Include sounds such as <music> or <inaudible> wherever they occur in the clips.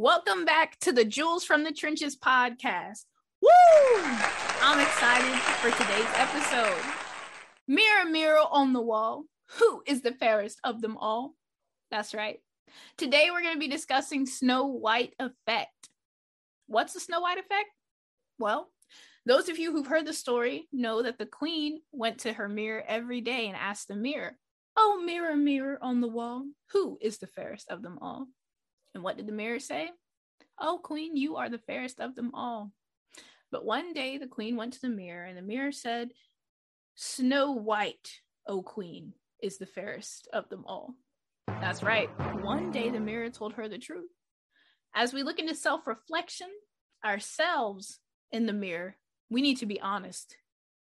Welcome back to the Jewels from the Trenches podcast. Woo! I'm excited for today's episode. Mirror, mirror on the wall, who is the fairest of them all? That's right. Today we're going to be discussing Snow White effect. What's the Snow White effect? Well, those of you who've heard the story know that the queen went to her mirror every day and asked the mirror, Oh, mirror, mirror on the wall, who is the fairest of them all? And what did the mirror say? Oh, queen, you are the fairest of them all. But one day the queen went to the mirror, and the mirror said, Snow White, O queen, is the fairest of them all. That's right. One day the mirror told her the truth. As we look into self reflection, ourselves in the mirror, we need to be honest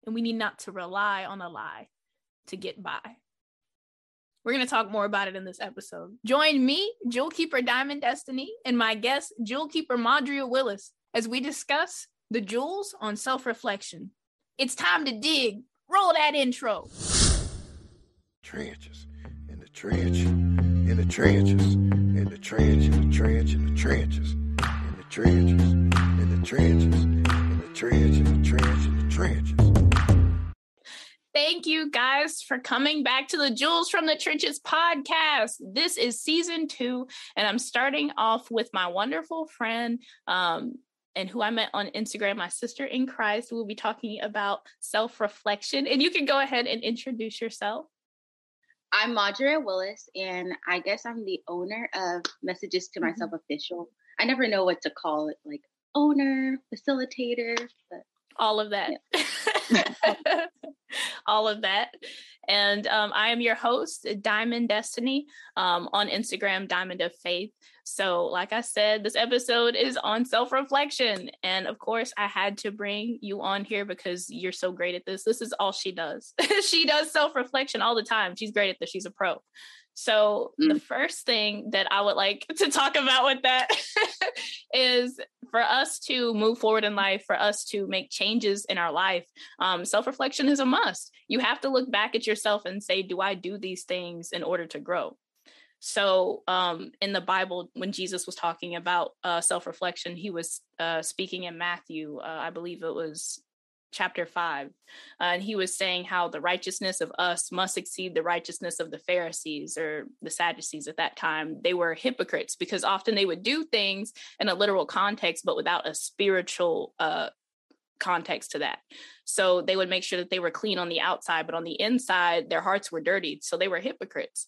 and we need not to rely on a lie to get by. We're going to talk more about it in this episode. Join me, Jewel Keeper Diamond Destiny, and my guest, Jewel Keeper Madria Willis, as we discuss the jewels on self reflection. It's time to dig. Roll that intro. Trenches, in the trench, in the trenches, in the trench, in the trench, in the trenches, in the trenches, in the trenches, in the trench, in the trench, in the trenches. Thank you guys for coming back to the Jewels from the Trenches podcast. This is season two, and I'm starting off with my wonderful friend, um, and who I met on Instagram, my sister in Christ. We'll be talking about self reflection, and you can go ahead and introduce yourself. I'm Madria Willis, and I guess I'm the owner of Messages to Myself mm-hmm. Official. I never know what to call it, like owner, facilitator, but all of that. Yeah. <laughs> <laughs> all of that. And um, I am your host, Diamond Destiny, um, on Instagram, Diamond of Faith. So, like I said, this episode is on self reflection. And of course, I had to bring you on here because you're so great at this. This is all she does. <laughs> she does self reflection all the time. She's great at this. She's a pro. So, mm. the first thing that I would like <laughs> to talk about with that <laughs> is for us to move forward in life, for us to make changes in our life, um, self reflection is a must. You have to look back at yourself and say, Do I do these things in order to grow? So, um, in the Bible, when Jesus was talking about uh, self reflection, he was uh, speaking in Matthew, uh, I believe it was chapter 5 uh, and he was saying how the righteousness of us must exceed the righteousness of the pharisees or the sadducees at that time. They were hypocrites because often they would do things in a literal context but without a spiritual uh, context to that. So they would make sure that they were clean on the outside but on the inside their hearts were dirty. So they were hypocrites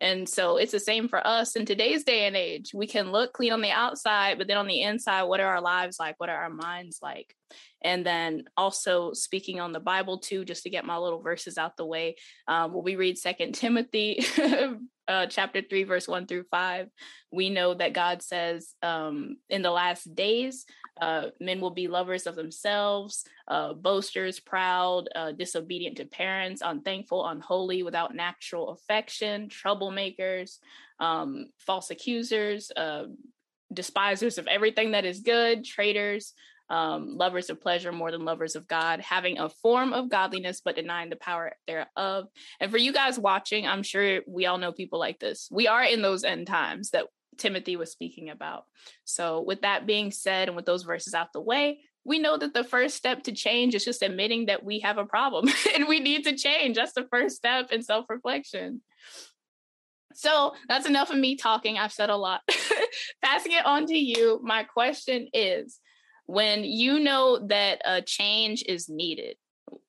and so it's the same for us in today's day and age. We can look clean on the outside, but then on the inside, what are our lives like? What are our minds like? And then also speaking on the Bible too, just to get my little verses out the way. Um, when we read Second Timothy <laughs> uh, chapter 3, verse 1 through 5, we know that God says, um, in the last days, uh, men will be lovers of themselves, uh, boasters, proud, uh, disobedient to parents, unthankful, unholy, without natural affection, troublemakers, um, false accusers, uh, despisers of everything that is good, traitors um, lovers of pleasure more than lovers of God, having a form of godliness but denying the power thereof. And for you guys watching, I'm sure we all know people like this. We are in those end times that Timothy was speaking about. So, with that being said, and with those verses out the way, we know that the first step to change is just admitting that we have a problem <laughs> and we need to change. That's the first step in self reflection. So that's enough of me talking. I've said a lot. <laughs> Passing it on to you, my question is when you know that a change is needed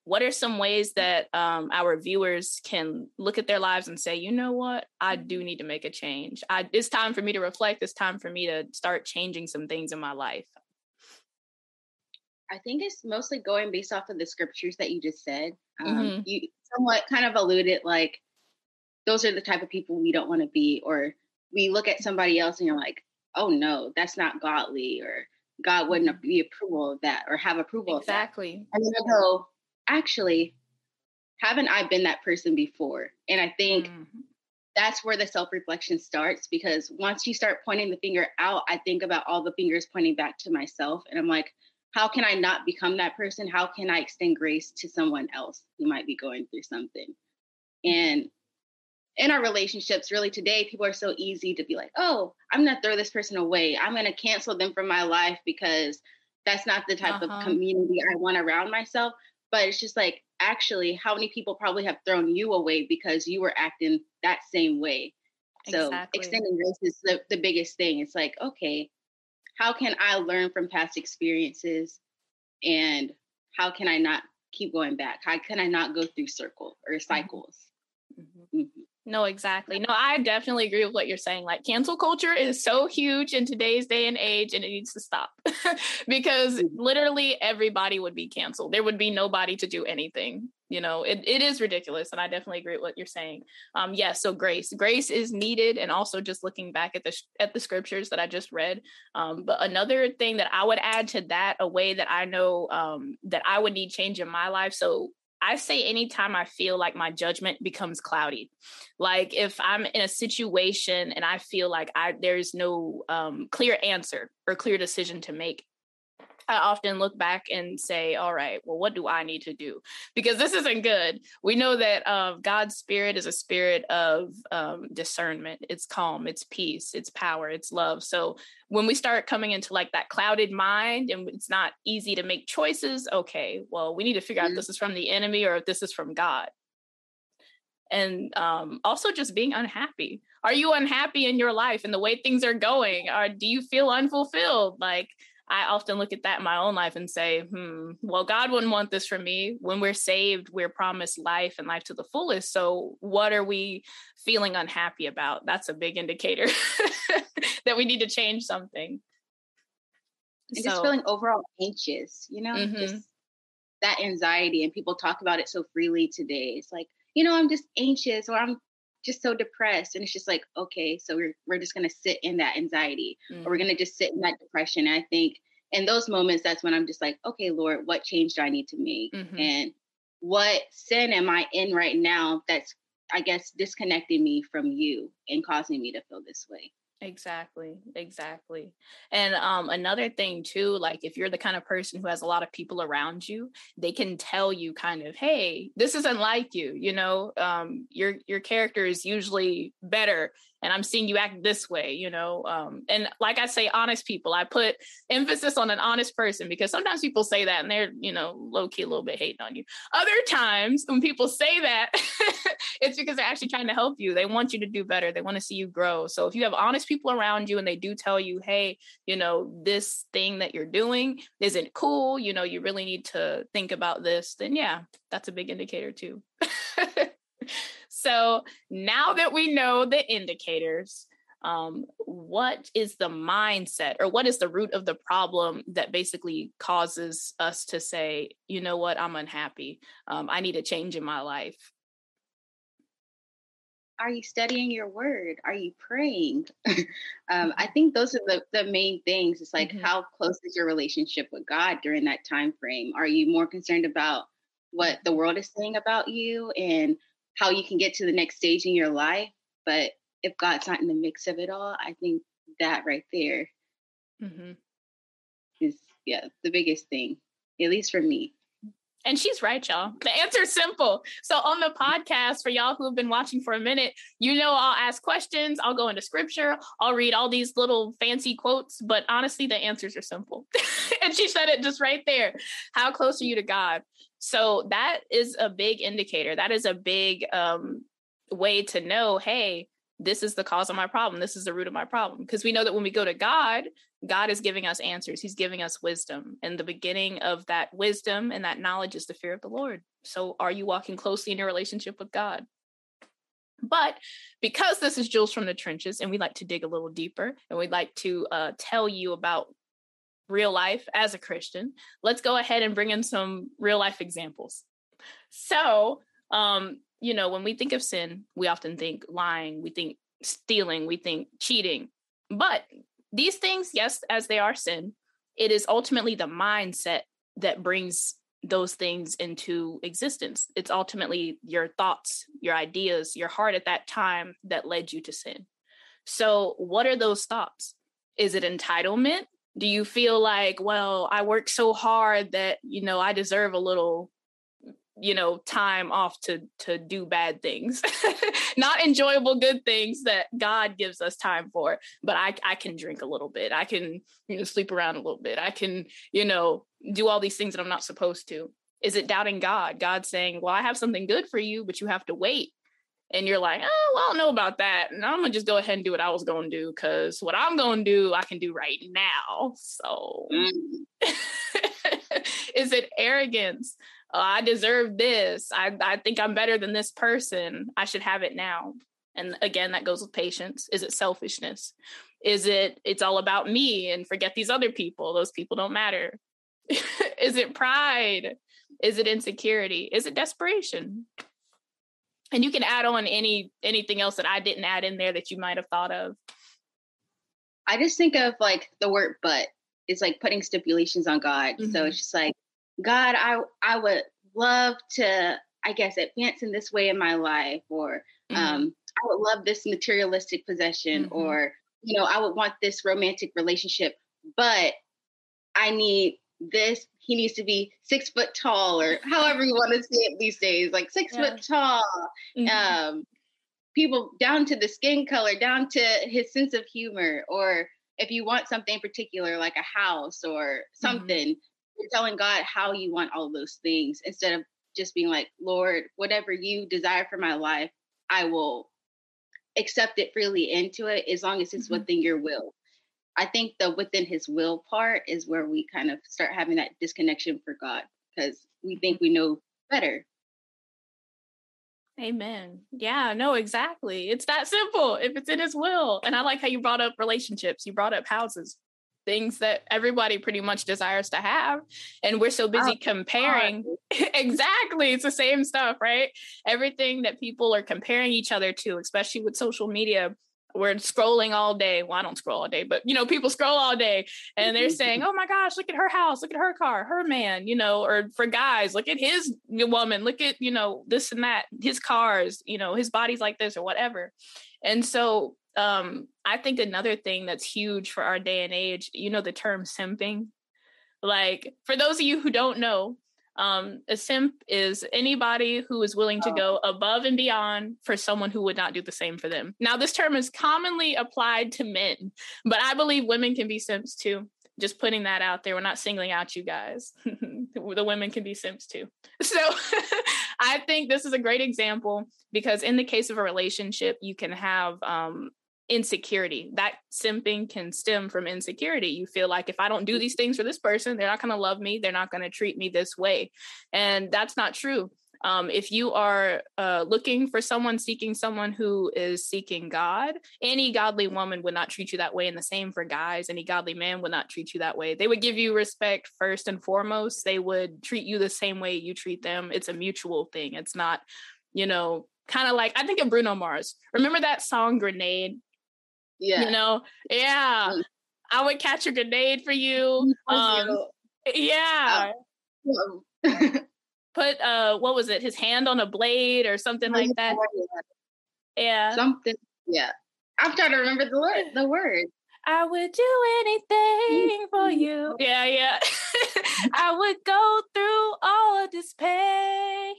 what are some ways that um, our viewers can look at their lives and say you know what? I do need to make a change. I, it's time for me to reflect. It's time for me to start changing some things in my life. I think it's mostly going based off of the scriptures that you just said. Um, mm-hmm. you somewhat kind of alluded like those are the type of people we don't want to be or we look at somebody else and you're like oh no that's not godly or God wouldn't mm-hmm. be approval of that or have approval exactly. And then I go, actually, haven't I been that person before? And I think mm-hmm. that's where the self reflection starts because once you start pointing the finger out, I think about all the fingers pointing back to myself. And I'm like, how can I not become that person? How can I extend grace to someone else who might be going through something? And in our relationships, really today, people are so easy to be like, oh, I'm going to throw this person away. I'm going to cancel them from my life because that's not the type uh-huh. of community I want around myself. But it's just like, actually, how many people probably have thrown you away because you were acting that same way? So exactly. extending grace is the, the biggest thing. It's like, okay, how can I learn from past experiences and how can I not keep going back? How can I not go through circle or mm-hmm. cycles? Mm-hmm. Mm-hmm. No, exactly. No, I definitely agree with what you're saying. Like cancel culture is so huge in today's day and age and it needs to stop <laughs> because mm. literally everybody would be canceled. There would be nobody to do anything. You know, it, it is ridiculous. And I definitely agree with what you're saying. Um, yes, yeah, so grace. Grace is needed. And also just looking back at the at the scriptures that I just read. Um, but another thing that I would add to that, a way that I know um that I would need change in my life. So I say anytime I feel like my judgment becomes cloudy. Like if I'm in a situation and I feel like I there's no um, clear answer or clear decision to make, I often look back and say, all right, well, what do I need to do? Because this isn't good. We know that uh, God's spirit is a spirit of um, discernment. It's calm, it's peace, it's power, it's love. So when we start coming into like that clouded mind and it's not easy to make choices, okay, well, we need to figure mm-hmm. out if this is from the enemy or if this is from God. And um, also just being unhappy. Are you unhappy in your life and the way things are going? Or do you feel unfulfilled? Like, I often look at that in my own life and say, hmm, well, God wouldn't want this for me. When we're saved, we're promised life and life to the fullest. So, what are we feeling unhappy about? That's a big indicator <laughs> that we need to change something. And so, just feeling overall anxious, you know, mm-hmm. just that anxiety. And people talk about it so freely today. It's like, you know, I'm just anxious or I'm just so depressed and it's just like okay so we're, we're just going to sit in that anxiety mm-hmm. or we're going to just sit in that depression and i think in those moments that's when i'm just like okay lord what change do i need to make mm-hmm. and what sin am i in right now that's i guess disconnecting me from you and causing me to feel this way Exactly, exactly. And um another thing too, like if you're the kind of person who has a lot of people around you, they can tell you kind of, "Hey, this isn't like you." You know, um your your character is usually better and I'm seeing you act this way, you know. Um, and like I say, honest people, I put emphasis on an honest person because sometimes people say that and they're, you know, low key a little bit hating on you. Other times when people say that, <laughs> it's because they're actually trying to help you. They want you to do better. They want to see you grow. So if you have honest people around you and they do tell you, hey, you know, this thing that you're doing isn't cool, you know, you really need to think about this, then yeah, that's a big indicator too. <laughs> so now that we know the indicators, um, what is the mindset or what is the root of the problem that basically causes us to say, you know what, I'm unhappy. Um, I need a change in my life. Are you studying your word? Are you praying? <laughs> um, I think those are the, the main things. It's like mm-hmm. how close is your relationship with God during that time frame? Are you more concerned about what the world is saying about you and how you can get to the next stage in your life. But if God's not in the mix of it all, I think that right there mm-hmm. is yeah the biggest thing, at least for me. And she's right, y'all. The answer is simple. So on the podcast, for y'all who have been watching for a minute, you know I'll ask questions, I'll go into scripture, I'll read all these little fancy quotes, but honestly, the answers are simple. <laughs> and she said it just right there. How close are you to God? So that is a big indicator. That is a big um, way to know, hey, this is the cause of my problem. This is the root of my problem. Because we know that when we go to God, God is giving us answers. He's giving us wisdom. And the beginning of that wisdom and that knowledge is the fear of the Lord. So are you walking closely in your relationship with God? But because this is Jewels from the trenches and we like to dig a little deeper and we'd like to uh, tell you about real life as a Christian, let's go ahead and bring in some real life examples. So, um, you know, when we think of sin, we often think lying, we think stealing, we think cheating. But these things, yes, as they are sin, it is ultimately the mindset that brings those things into existence. It's ultimately your thoughts, your ideas, your heart at that time that led you to sin. So, what are those thoughts? Is it entitlement? Do you feel like, well, I worked so hard that, you know, I deserve a little you know time off to to do bad things <laughs> not enjoyable good things that god gives us time for but i i can drink a little bit i can you know sleep around a little bit i can you know do all these things that i'm not supposed to is it doubting god god saying well i have something good for you but you have to wait and you're like, oh, well, I don't know about that. And I'm gonna just go ahead and do what I was gonna do because what I'm gonna do, I can do right now. So, mm. <laughs> is it arrogance? Oh, I deserve this. I, I think I'm better than this person. I should have it now. And again, that goes with patience. Is it selfishness? Is it it's all about me and forget these other people? Those people don't matter. <laughs> is it pride? Is it insecurity? Is it desperation? And you can add on any anything else that I didn't add in there that you might have thought of. I just think of like the word but is like putting stipulations on God. Mm-hmm. So it's just like God, I I would love to, I guess, advance in this way in my life, or mm-hmm. um, I would love this materialistic possession, mm-hmm. or you know, I would want this romantic relationship, but I need this. He needs to be six foot tall, or however you want to say it these days, like six yeah. foot tall. Mm-hmm. Um, people down to the skin color, down to his sense of humor, or if you want something particular like a house or mm-hmm. something, telling God how you want all those things instead of just being like, Lord, whatever you desire for my life, I will accept it freely into it as long as it's mm-hmm. within your will. I think the within his will part is where we kind of start having that disconnection for God because we think we know better. Amen. Yeah, no, exactly. It's that simple if it's in his will. And I like how you brought up relationships, you brought up houses things that everybody pretty much desires to have. And we're so busy oh, comparing <laughs> exactly it's the same stuff right? Everything that people are comparing each other to especially with social media we're scrolling all day. Well i don't scroll all day but you know people scroll all day and they're <laughs> saying oh my gosh look at her house look at her car her man you know or for guys look at his woman look at you know this and that his cars you know his body's like this or whatever. And so um, I think another thing that's huge for our day and age, you know, the term simping. Like, for those of you who don't know, um, a simp is anybody who is willing to go oh. above and beyond for someone who would not do the same for them. Now, this term is commonly applied to men, but I believe women can be simps too. Just putting that out there. We're not singling out you guys. <laughs> the women can be simps too. So <laughs> I think this is a great example because in the case of a relationship, you can have um, insecurity. That simping can stem from insecurity. You feel like if I don't do these things for this person, they're not going to love me. They're not going to treat me this way. And that's not true. Um, if you are uh, looking for someone, seeking someone who is seeking God, any godly woman would not treat you that way. And the same for guys. Any godly man would not treat you that way. They would give you respect first and foremost. They would treat you the same way you treat them. It's a mutual thing. It's not, you know, kind of like I think of Bruno Mars. Remember that song Grenade? Yeah. You know, yeah. Mm. I would catch a grenade for you. Um, yeah. Oh. <laughs> Put uh what was it? His hand on a blade or something like that. Yeah. Something. Yeah. I'm trying to remember the word. The word. I would do anything for you. Yeah, yeah. <laughs> I would go through all of this pain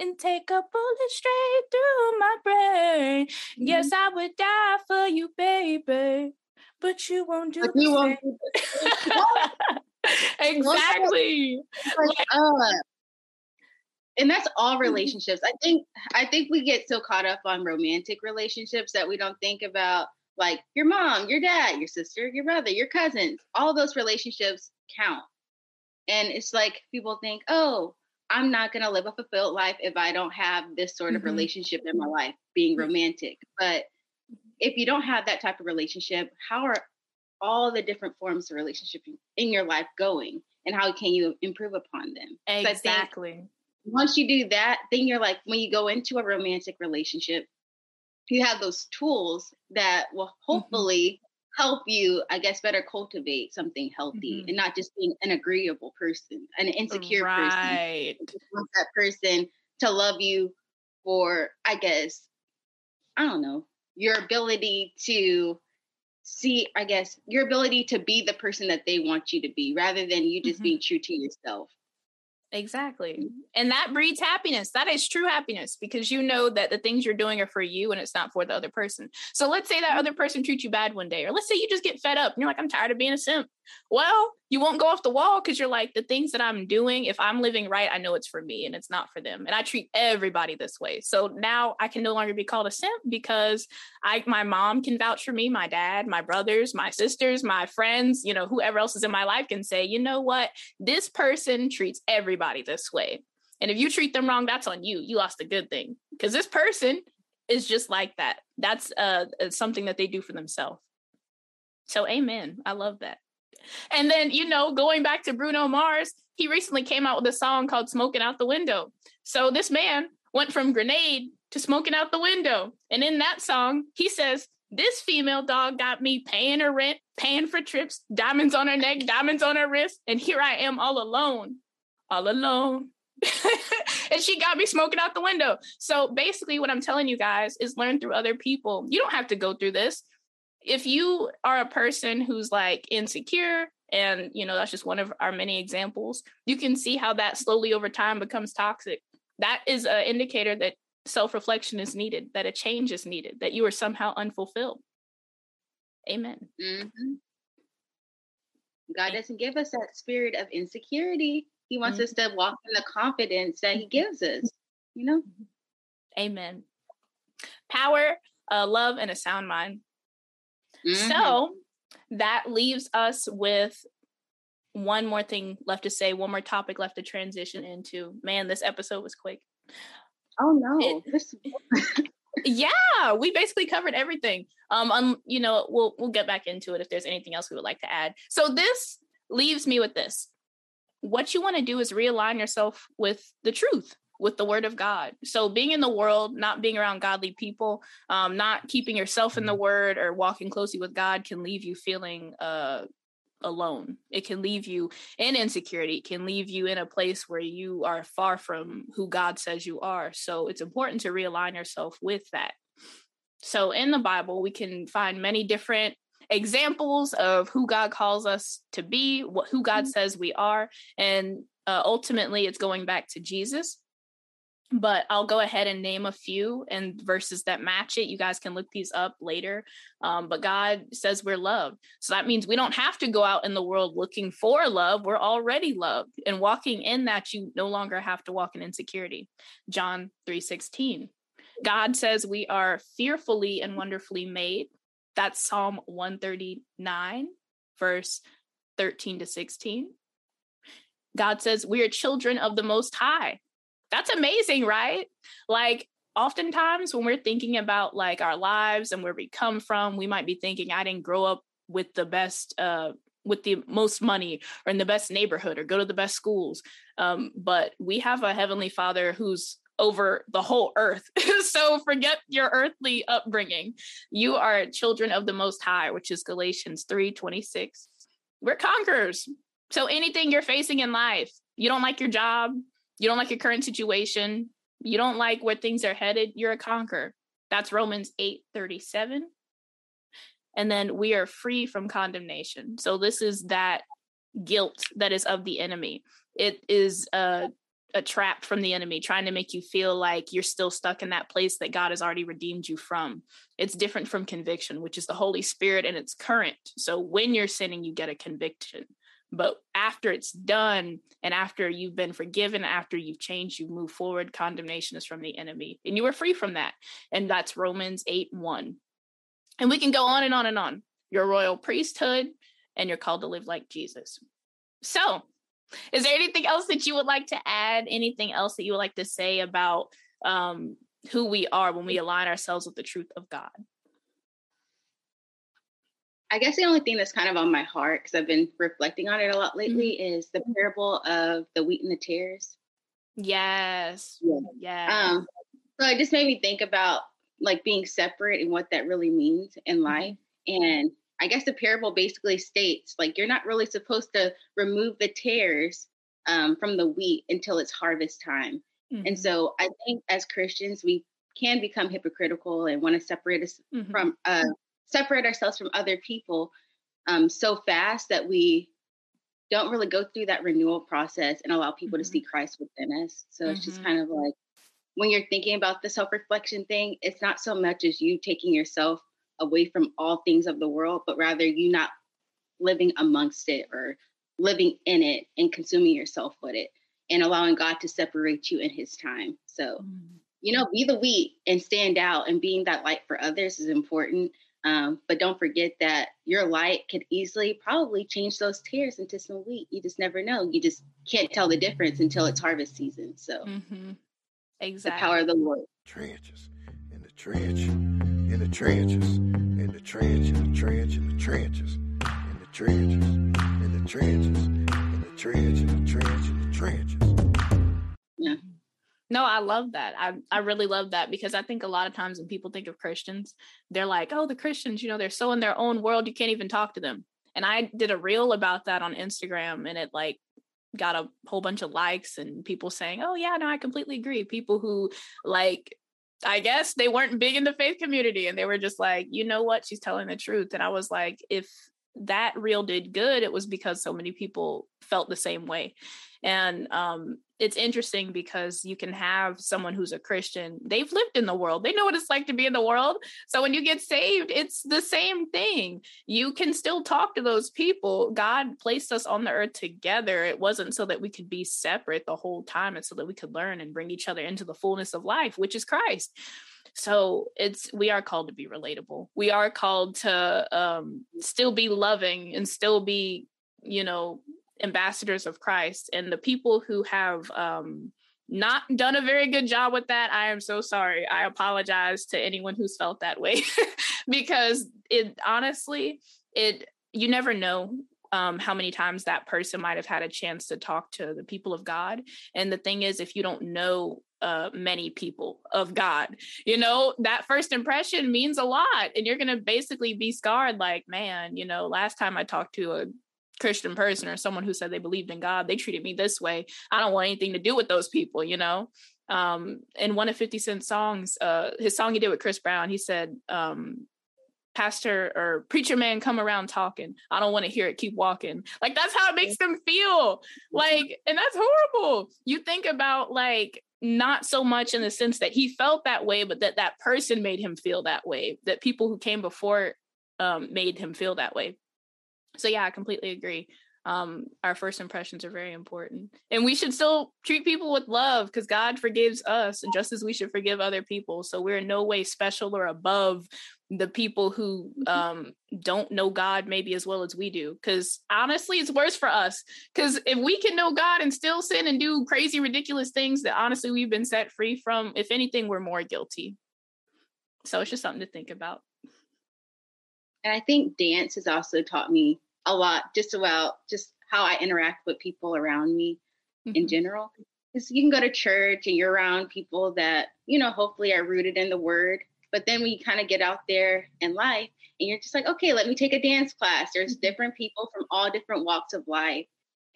and take a bullet straight through my brain. Mm-hmm. Yes, I would die for you, baby. But you won't do but you won't do <laughs> <laughs> exactly. Like, uh, and that's all mm-hmm. relationships. I think I think we get so caught up on romantic relationships that we don't think about like your mom, your dad, your sister, your brother, your cousins, all those relationships count. And it's like people think, oh, I'm not going to live a fulfilled life if I don't have this sort of mm-hmm. relationship in my life, being romantic. But if you don't have that type of relationship, how are all the different forms of relationship in your life going? And how can you improve upon them? Exactly. once you do that, then you're like, when you go into a romantic relationship, you have those tools that will mm-hmm. hopefully mm-hmm. help you, I guess, better cultivate something healthy mm-hmm. and not just being an agreeable person, an insecure right. person. want that person to love you for, I guess, I don't know, your ability to see, I guess, your ability to be the person that they want you to be rather than you just mm-hmm. being true to yourself. Exactly. And that breeds happiness. That is true happiness because you know that the things you're doing are for you and it's not for the other person. So let's say that mm-hmm. other person treats you bad one day, or let's say you just get fed up and you're like, I'm tired of being a simp. Well, you won't go off the wall because you're like, the things that I'm doing, if I'm living right, I know it's for me and it's not for them. And I treat everybody this way. So now I can no longer be called a simp because I my mom can vouch for me, my dad, my brothers, my sisters, my friends, you know, whoever else is in my life can say, you know what, this person treats everybody this way. And if you treat them wrong, that's on you. You lost a good thing because this person is just like that. That's uh, something that they do for themselves. So, amen. I love that. And then, you know, going back to Bruno Mars, he recently came out with a song called Smoking Out the Window. So this man went from grenade to smoking out the window. And in that song, he says, This female dog got me paying her rent, paying for trips, diamonds on her neck, diamonds on her wrist. And here I am all alone, all alone. <laughs> and she got me smoking out the window. So basically, what I'm telling you guys is learn through other people. You don't have to go through this if you are a person who's like insecure and you know that's just one of our many examples you can see how that slowly over time becomes toxic that is an indicator that self-reflection is needed that a change is needed that you are somehow unfulfilled amen mm-hmm. god doesn't give us that spirit of insecurity he wants mm-hmm. us to walk in the confidence that he gives us you know amen power uh, love and a sound mind Mm-hmm. So that leaves us with one more thing left to say, one more topic left to transition into. Man, this episode was quick. Oh no. It, <laughs> yeah, we basically covered everything. Um, um, you know, we'll we'll get back into it if there's anything else we would like to add. So this leaves me with this. What you want to do is realign yourself with the truth with the word of God. So being in the world, not being around godly people, um, not keeping yourself in the mm-hmm. word or walking closely with God can leave you feeling uh, alone. It can leave you in insecurity. It can leave you in a place where you are far from who God says you are. So it's important to realign yourself with that. So in the Bible, we can find many different examples of who God calls us to be, what, who God mm-hmm. says we are, and uh, ultimately it's going back to Jesus but I'll go ahead and name a few and verses that match it. You guys can look these up later. Um, but God says we're loved. So that means we don't have to go out in the world looking for love. We're already loved. And walking in that, you no longer have to walk in insecurity. John 3 16. God says we are fearfully and wonderfully made. That's Psalm 139, verse 13 to 16. God says we are children of the Most High. That's amazing, right? Like oftentimes when we're thinking about like our lives and where we come from, we might be thinking, I didn't grow up with the best uh with the most money or in the best neighborhood or go to the best schools. Um, but we have a heavenly father who's over the whole earth. <laughs> so forget your earthly upbringing. You are children of the most high, which is Galatians 3 26. We're conquerors. So anything you're facing in life, you don't like your job, you don't like your current situation, you don't like where things are headed, you're a conqueror. That's Romans 8 37. And then we are free from condemnation. So this is that guilt that is of the enemy. It is a, a trap from the enemy trying to make you feel like you're still stuck in that place that God has already redeemed you from. It's different from conviction, which is the Holy Spirit and it's current. So when you're sinning, you get a conviction. But after it's done and after you've been forgiven, after you've changed, you move forward, condemnation is from the enemy. And you are free from that. And that's Romans 8 1. And we can go on and on and on. Your royal priesthood, and you're called to live like Jesus. So, is there anything else that you would like to add? Anything else that you would like to say about um, who we are when we align ourselves with the truth of God? I guess the only thing that's kind of on my heart, because I've been reflecting on it a lot lately, mm-hmm. is the parable of the wheat and the tares. Yes. Yeah. yeah. Um, so it just made me think about like being separate and what that really means in mm-hmm. life. And I guess the parable basically states like you're not really supposed to remove the tares um, from the wheat until it's harvest time. Mm-hmm. And so I think as Christians, we can become hypocritical and want to separate us mm-hmm. from uh, separate ourselves from other people um, so fast that we don't really go through that renewal process and allow people mm-hmm. to see Christ within us. So it's just mm-hmm. kind of like when you're thinking about the self reflection thing, it's not so much as you taking yourself away from all things of the world, but rather you not living amongst it or living in it and consuming yourself with it and allowing God to separate you in his time. So, mm-hmm. you know, be the wheat and stand out and being that light for others is important. Um, but don't forget that your light could easily probably change those tares into some wheat. You just never know. You just can't tell the difference until it's harvest season. So, mm-hmm. exactly. The power of the Lord. Trenches, in the trench, in the trenches, in the trench, in the trench, in the trenches, in the trenches, in the trenches, in the trench, in the trench, in the trenches. Yeah. No, I love that. I I really love that because I think a lot of times when people think of Christians, they're like, "Oh, the Christians, you know, they're so in their own world, you can't even talk to them." And I did a reel about that on Instagram and it like got a whole bunch of likes and people saying, "Oh yeah, no, I completely agree." People who like I guess they weren't big in the faith community and they were just like, "You know what? She's telling the truth." And I was like, if that reel did good, it was because so many people felt the same way. And um, it's interesting because you can have someone who's a Christian, they've lived in the world, they know what it's like to be in the world. So when you get saved, it's the same thing. You can still talk to those people. God placed us on the earth together. It wasn't so that we could be separate the whole time, it's so that we could learn and bring each other into the fullness of life, which is Christ. So it's we are called to be relatable. We are called to um, still be loving and still be, you know, ambassadors of Christ. And the people who have um, not done a very good job with that, I am so sorry. I apologize to anyone who's felt that way <laughs> because it honestly, it you never know um, how many times that person might have had a chance to talk to the people of God. And the thing is, if you don't know uh, many people of God. You know, that first impression means a lot. And you're going to basically be scarred like, man, you know, last time I talked to a Christian person or someone who said they believed in God, they treated me this way. I don't want anything to do with those people, you know? Um, in one of 50 Cent's songs, uh, his song he did with Chris Brown, he said, um, pastor or preacher man come around talking. I don't want to hear it. Keep walking. Like that's how it makes them feel. Like, and that's horrible. You think about like not so much in the sense that he felt that way, but that that person made him feel that way. That people who came before um, made him feel that way. So yeah, I completely agree. Um, our first impressions are very important, and we should still treat people with love because God forgives us, and just as we should forgive other people. So we're in no way special or above the people who mm-hmm. um, don't know God maybe as well as we do. Because honestly, it's worse for us. Because if we can know God and still sin and do crazy, ridiculous things that honestly we've been set free from, if anything, we're more guilty. So it's just something to think about. And I think dance has also taught me a lot just about just how I interact with people around me mm-hmm. in general. Because you can go to church and you're around people that, you know, hopefully are rooted in the word but then we kind of get out there in life and you're just like, okay, let me take a dance class. There's mm-hmm. different people from all different walks of life.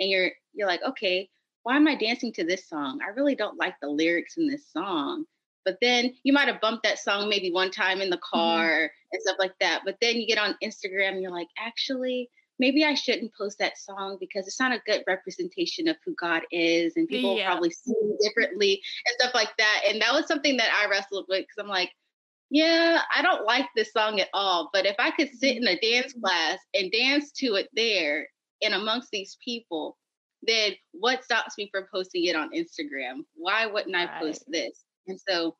And you're you're like, okay, why am I dancing to this song? I really don't like the lyrics in this song. But then you might have bumped that song maybe one time in the mm-hmm. car mm-hmm. and stuff like that. But then you get on Instagram and you're like, actually, maybe I shouldn't post that song because it's not a good representation of who God is, and people yeah. probably see differently and stuff like that. And that was something that I wrestled with because I'm like, yeah, I don't like this song at all. But if I could sit in a dance mm-hmm. class and dance to it there and amongst these people, then what stops me from posting it on Instagram? Why wouldn't I post this? And so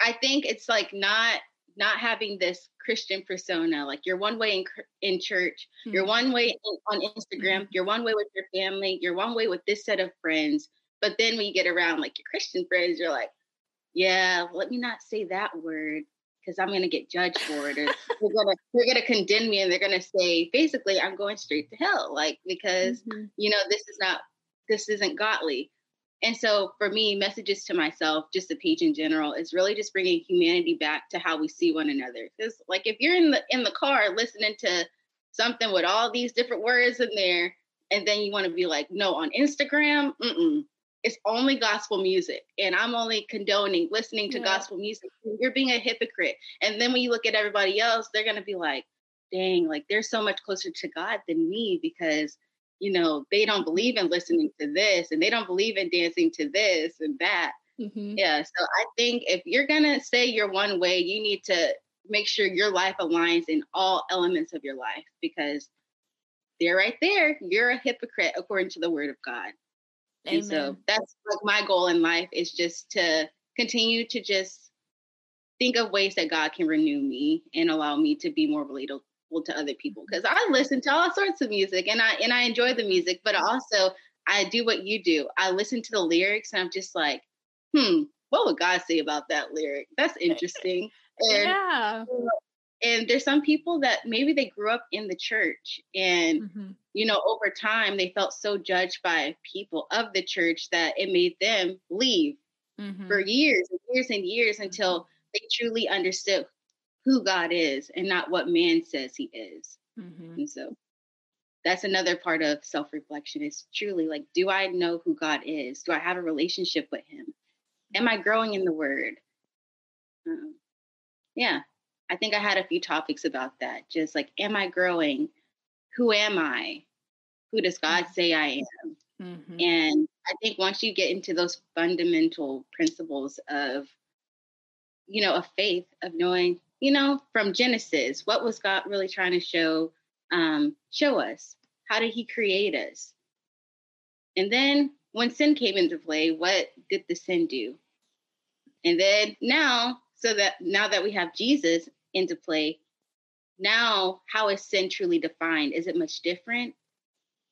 I think it's like not not having this Christian persona. Like you're one way in in church, mm-hmm. you're one way in, on Instagram, mm-hmm. you're one way with your family, you're one way with this set of friends. But then when you get around like your Christian friends, you're like, yeah, let me not say that word because I'm gonna get judged for it, or they're gonna they're gonna condemn me, and they're gonna say basically I'm going straight to hell, like because mm-hmm. you know this is not this isn't godly. And so for me, messages to myself, just the page in general, is really just bringing humanity back to how we see one another. Because like if you're in the in the car listening to something with all these different words in there, and then you want to be like, no, on Instagram, mm it's only gospel music and i'm only condoning listening to yeah. gospel music you're being a hypocrite and then when you look at everybody else they're going to be like dang like they're so much closer to god than me because you know, they don't believe in listening to this and they don't believe in dancing to this and that. Mm-hmm. Yeah. So I think if you're going to say you're one way, you need to make sure your life aligns in all elements of your life because they're right there. You're a hypocrite according to the word of God. Amen. And so that's like my goal in life is just to continue to just think of ways that God can renew me and allow me to be more relatable to other people because I listen to all sorts of music and I and I enjoy the music, but also I do what you do. I listen to the lyrics and I'm just like, hmm, what would God say about that lyric? That's <laughs> interesting. And, yeah. And there's some people that maybe they grew up in the church and mm-hmm. you know, over time they felt so judged by people of the church that it made them leave mm-hmm. for years and years and years until they truly understood who God is and not what man says he is. Mm-hmm. And so that's another part of self reflection is truly like, do I know who God is? Do I have a relationship with him? Am I growing in the word? Um, yeah, I think I had a few topics about that. Just like, am I growing? Who am I? Who does God mm-hmm. say I am? Mm-hmm. And I think once you get into those fundamental principles of, you know, a faith of knowing you know, from Genesis, what was God really trying to show um, show us? How did He create us? And then when sin came into play, what did the sin do? And then now, so that now that we have Jesus into play, now how is sin truly defined? Is it much different?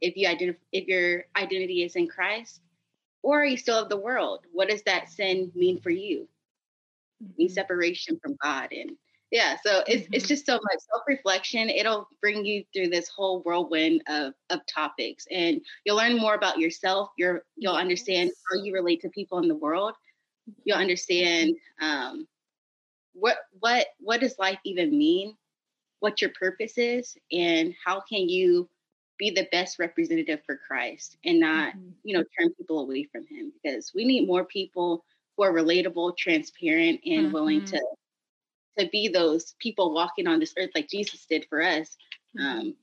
If you identify, if your identity is in Christ, or are you still of the world? What does that sin mean for you? Mm-hmm. Mean separation from God and yeah so it's mm-hmm. it's just so much self-reflection it'll bring you through this whole whirlwind of of topics and you'll learn more about yourself you're you'll understand how you relate to people in the world you'll mm-hmm. understand um, what what what does life even mean what your purpose is and how can you be the best representative for christ and not mm-hmm. you know turn people away from him because we need more people who are relatable transparent and mm-hmm. willing to to be those people walking on this earth like Jesus did for us, mm-hmm. um,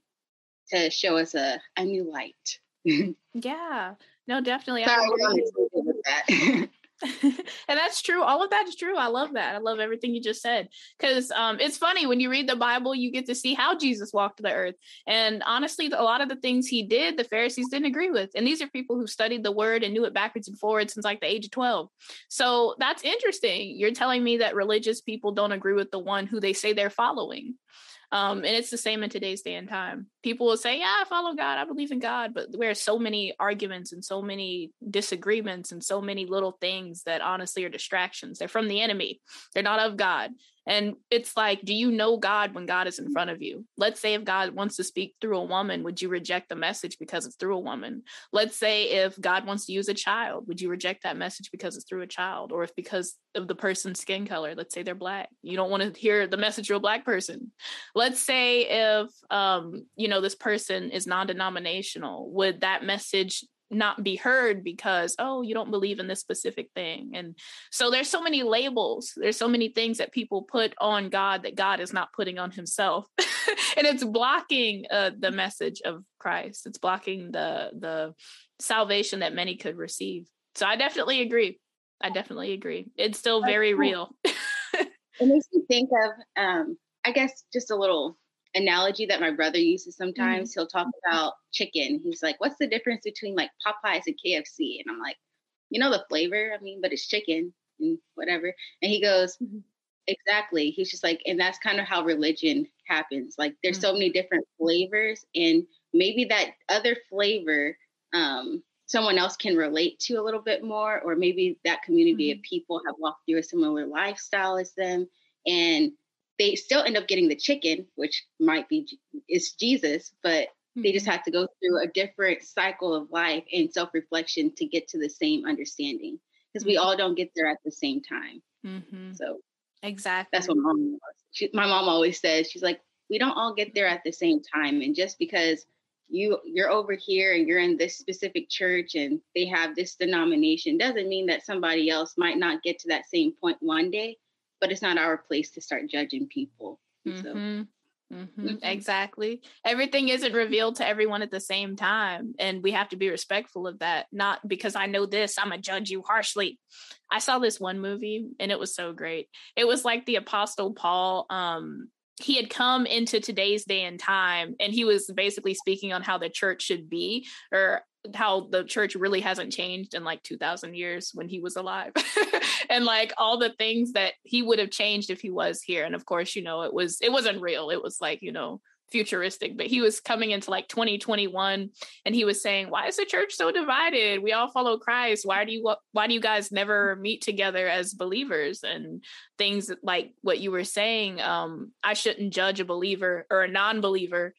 to show us a, a new light. <laughs> yeah, no, definitely. Sorry, <laughs> <laughs> and that's true. All of that is true. I love that. I love everything you just said. Because um, it's funny when you read the Bible, you get to see how Jesus walked the earth. And honestly, a lot of the things he did, the Pharisees didn't agree with. And these are people who studied the word and knew it backwards and forwards since like the age of 12. So that's interesting. You're telling me that religious people don't agree with the one who they say they're following. Um, and it's the same in today's day and time. People will say, Yeah, I follow God, I believe in God, but there are so many arguments and so many disagreements and so many little things that honestly are distractions. They're from the enemy, they're not of God. And it's like, do you know God when God is in front of you? Let's say if God wants to speak through a woman, would you reject the message because it's through a woman? Let's say if God wants to use a child, would you reject that message because it's through a child? Or if because of the person's skin color, let's say they're black, you don't want to hear the message of a black person. Let's say if um, you know, this person is non-denominational, would that message not be heard because oh you don't believe in this specific thing? And so there's so many labels there's so many things that people put on god that god is not putting on himself. <laughs> And it's blocking uh, the message of christ. It's blocking the the salvation that many could receive. So i definitely agree. I definitely agree. It's still very real. <laughs> It makes me think of um i guess just a little analogy that my brother uses sometimes. Mm-hmm. He'll talk about chicken. He's like, "What's the difference between like Popeyes and KFC?" And I'm like, "You know the flavor. I mean, but it's chicken and whatever." And he goes, mm-hmm. "Exactly." He's just like, and that's kind of how religion happens. Like, there's mm-hmm. so many different flavors, and maybe that other flavor. Um, someone else can relate to a little bit more or maybe that community of mm-hmm. people have walked through a similar lifestyle as them and they still end up getting the chicken, which might be is Jesus, but mm-hmm. they just mm-hmm. have to go through a different cycle of life and self reflection to get to the same understanding because mm-hmm. we all don't get there at the same time. Mm-hmm. So exactly, that's what mom. She, my mom always says. She's like, we don't all get there at the same time, and just because you you're over here and you're in this specific church and they have this denomination doesn't mean that somebody else might not get to that same point one day but it's not our place to start judging people. Mm-hmm. So. Mm-hmm. Mm-hmm. Exactly. Everything isn't revealed to everyone at the same time. And we have to be respectful of that. Not because I know this, I'm going to judge you harshly. I saw this one movie and it was so great. It was like the Apostle Paul. Um, he had come into today's day and time and he was basically speaking on how the church should be or how the church really hasn't changed in like 2000 years when he was alive. <laughs> And like all the things that he would have changed if he was here. And of course you know it was it wasn't real. It was like you know futuristic but he was coming into like 2021 and he was saying why is the church so divided? We all follow christ. Why do you why do you guys never meet together as believers? And things like what you were saying um i shouldn't judge a believer or a non-believer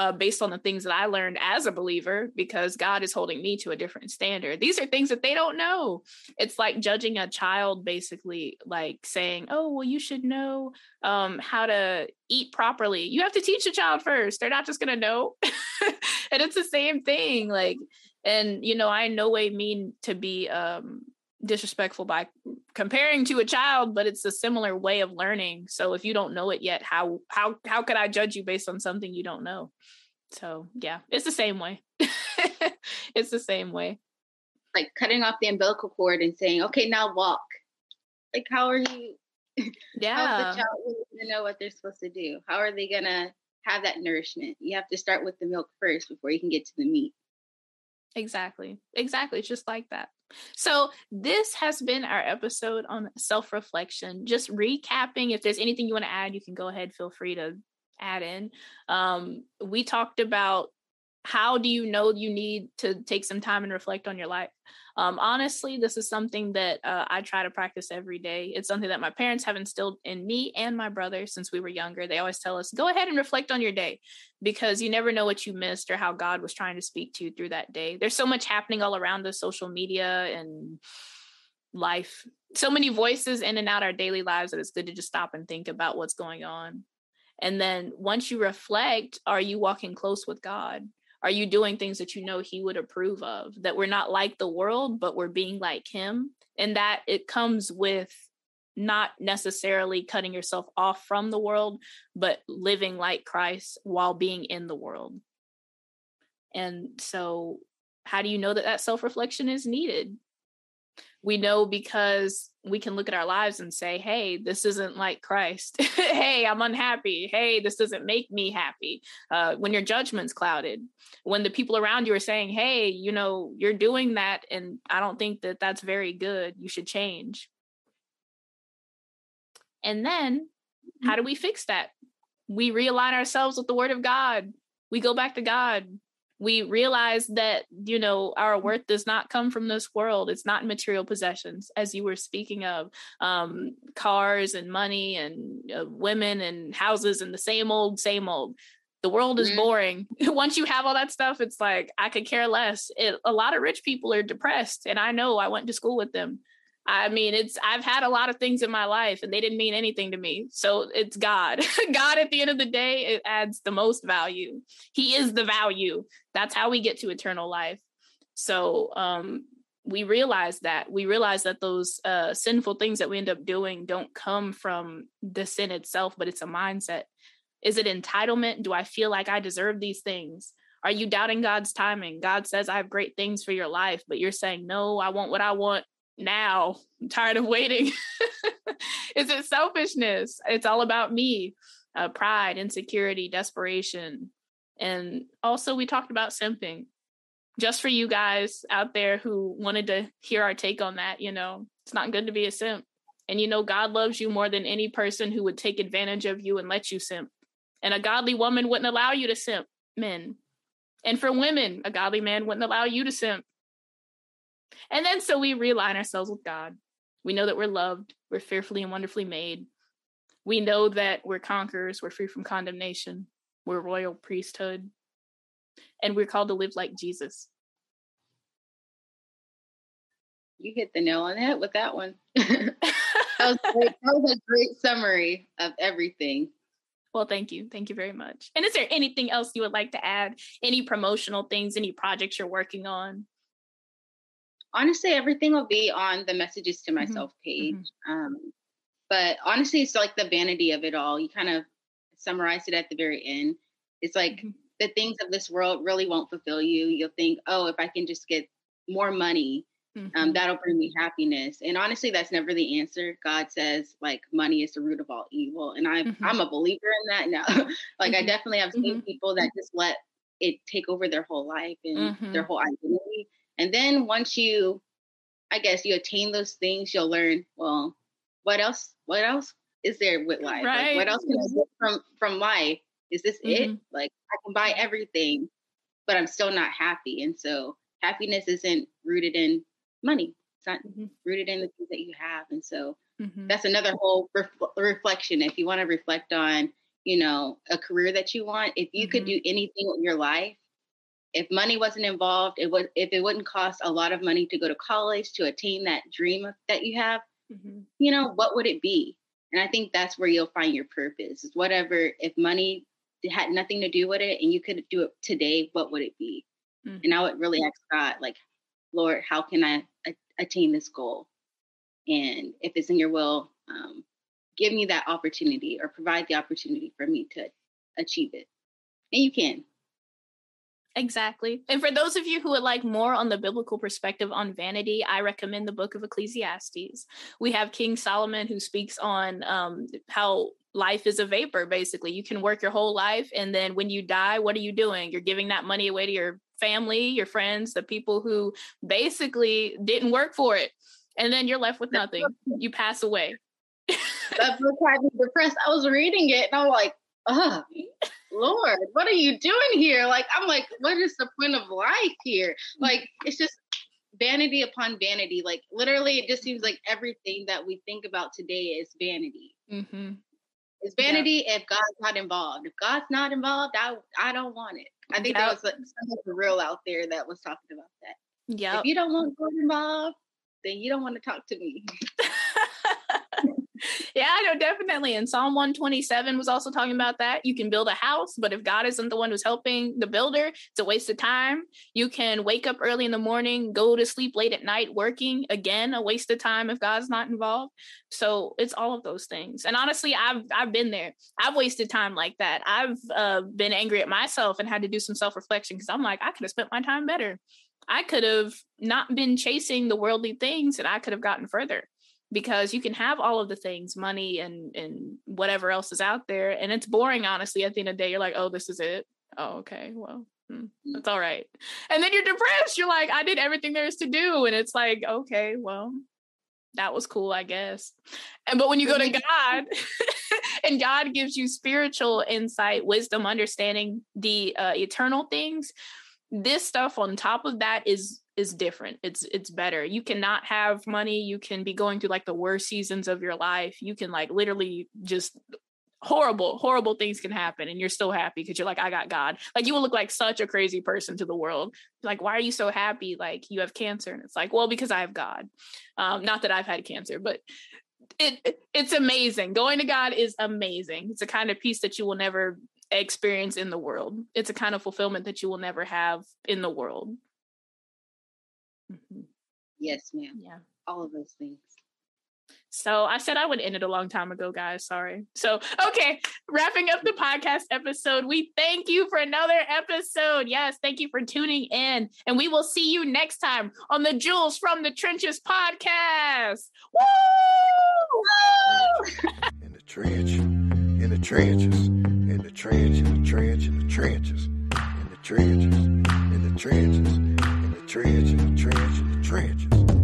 uh, based on the things that I learned as a believer because God is holding me to a different standard. These are things that they don't know. It's like judging a child, basically, like saying, Oh, well, you should know um, how to eat properly. You have to teach the child first. They're not just going to know. <laughs> and it's the same thing. Like, and, you know, I in no way mean to be um, disrespectful by comparing to a child but it's a similar way of learning. So if you don't know it yet how how how could i judge you based on something you don't know? So yeah it's the same way. <laughs> It's the same way. Like cutting off the umbilical cord and saying okay now walk. Like how are you <laughs> yeah how's the child to know what they're supposed to do? How are they going to have that nourishment? You have to start with the milk first before you can get to the meat. Exactly. Exactly. It's just like that so, this has been our episode on self reflection. Just recapping, if there's anything you want to add, you can go ahead, feel free to add in. Um, we talked about how do you know you need to take some time and reflect on your life? Um, honestly this is something that uh, i try to practice every day. It's something that my parents have instilled in me and my brother since we were younger. They always tell us go ahead and reflect on your day because you never know what you missed or how god was trying to speak to you through that day. There's so much happening all around us social media and life. So many voices in and out our daily lives that it's good to just stop and think about what's going on. And then once you reflect are you walking close with god are you doing things that you know he would approve of that we're not like the world but we're being like him? And that it comes with not necessarily cutting yourself off from the world but living like christ while being in the world. And so how do you know that that self-reflection is needed we know because we can look at our lives and say, hey, this isn't like Christ. <laughs> hey, I'm unhappy. Hey, this doesn't make me happy. Uh, when your judgment's clouded, when the people around you are saying, hey, you know, you're doing that, and I don't think that that's very good. You should change. And then, how do we fix that? We realign ourselves with the word of God. We go back to God we realize that you know our worth does not come from this world. It's not material possessions as you were speaking of um, cars and money and uh, women and houses and the same old same old. The world is mm-hmm. boring. <laughs> Once you have all that stuff it's like i could care less. It, a lot of rich people are depressed and i know i went to school with them I mean, it's I've had a lot of things in my life and they didn't mean anything to me. So it's God. <laughs> God at the end of the day, it adds the most value. He is the value. That's how we get to eternal life. So um we realize that we realize that those uh sinful things that we end up doing don't come from the sin itself, but it's a mindset. Is it entitlement? Do I feel like I deserve these things? Are you doubting God's timing? God says, I have great things for your life, but you're saying, No, I want what I want now. I'm tired of waiting. <laughs> Is it selfishness? It's all about me. Uh, pride, insecurity, desperation. And also, we talked about simping. Just for you guys out there who wanted to hear our take on that, you know, it's not good to be a simp. And you know, God loves you more than any person who would take advantage of you and let you simp. And a godly woman wouldn't allow you to simp men. And for women, a godly man wouldn't allow you to simp. And then so we realign ourselves with God. We know that we're loved, we're fearfully and wonderfully made. We know that we're conquerors, we're free from condemnation, we're royal priesthood, and we're called to live like Jesus. You hit the nail on the head with that one. <laughs> <laughs> that, was that was a great summary of everything. Well, thank you. Thank you very much. And is there anything else you would like to add? Any promotional things, any projects you're working on? Honestly, everything will be on the messages to mm-hmm. myself mm-hmm. page. Um, but honestly, it's like the vanity of it all. You kind of summarized it at the very end. It's like mm-hmm. the things of this world really won't fulfill you. You'll think, oh, if I can just get more money, um, mm-hmm. um, that'll bring me happiness. And honestly, that's never the answer. God says like money is the root of all evil, and I'm mm-hmm. I'm a believer in that now. <laughs> like I mm-hmm. definitely have seen people that just let it take over their whole life and their whole identity. And then once you, I guess, you attain those things, you'll learn. Well, what else? What else is there with life? Right. Like, what else can I get from from life? Is this it? Like I can buy everything, but I'm still not happy. And so happiness isn't rooted in money. It's not mm-hmm. rooted in the things that you have. And so mm-hmm. that's another whole ref- reflection. If you want to reflect on, you know, a career that you want, if you mm-hmm. could do anything with your life, if money wasn't involved, it would if it wouldn't cost a lot of money to go to college to attain that dream that you have, mm-hmm. you know, what would it be? And I think that's where you'll find your purpose. Is whatever if money had nothing to do with it and you could do it today, what would it be? Mm-hmm. And I would really ask God, like, Lord, how can I a- attain this goal? And if it's in your will, um, give me that opportunity or provide the opportunity for me to achieve it. And you can. Exactly. And for those of you who would like more on the biblical perspective on vanity, I recommend the book of Ecclesiastes. We have King Solomon who speaks on um, how life is a vapor, basically. You can work your whole life, and then when you die, what are you doing? You're giving that money away to your family, your friends, the people who basically didn't work for it. And then you're left with nothing. You pass away. that book had me depressed. I was reading it and I'm like, oh, <laughs> Lord, what are you doing here? Like, I'm like, what is the point of life here? Like, it's just vanity upon vanity. Like, literally, it just seems like everything that we think about today is vanity. Mm-hmm. It's vanity yeah. if God's not involved. If God's not involved, I I don't want it. I think yep. there was like, some real out there that was talking about that. Yeah. If you don't want God involved, then you don't want to talk to me. <laughs> yeah, I know definitely. And Psalm 127 was also talking about that. You can build a house, but if God isn't the one who's helping the builder, it's a waste of time. You can wake up early in the morning, go to sleep late at night working, again, a waste of time if God's not involved. So it's all of those things. And honestly, I've I've been there. I've wasted time like that. I've uh, been angry at myself and had to do some self-reflection because I'm like, I could have spent my time better. I could have not been chasing the worldly things and I could have gotten further because you can have all of the things money and and whatever else is out there and it's boring honestly at the end of the day you're like oh this is it. Oh okay well hmm, mm. that's all right. And then you're depressed you're like i did everything there is to do and it's like okay well that was cool i guess. And but when you go to god <laughs> and god gives you spiritual insight wisdom understanding the uh, eternal things this stuff on top of that is is different. It's it's better. You cannot have money. You can be going through like the worst seasons of your life. You can like literally just horrible horrible things can happen and you're still happy because you're like i got god. Like you will look like such a crazy person to the world. Like why are you so happy? Like you have cancer. And it's like well because i have god. Um not that i've had cancer but it it's amazing. Going to god is amazing. It's a kind of peace that you will never experience in the world. It's a kind of fulfillment that you will never have in the world Mm-hmm. Yes, ma'am. Yeah. All of those things. So I said I would end it a long time ago, guys. Sorry. So, okay, wrapping up the podcast episode. We thank you for another episode. Yes, thank you for tuning in. And we will see you next time on the Jewels from the Trenches podcast. Woo! in the trench, in the trenches, in the trench, in the trench, in the trenches, in the trenches, in the trenches trench, in the trench, in the trenches.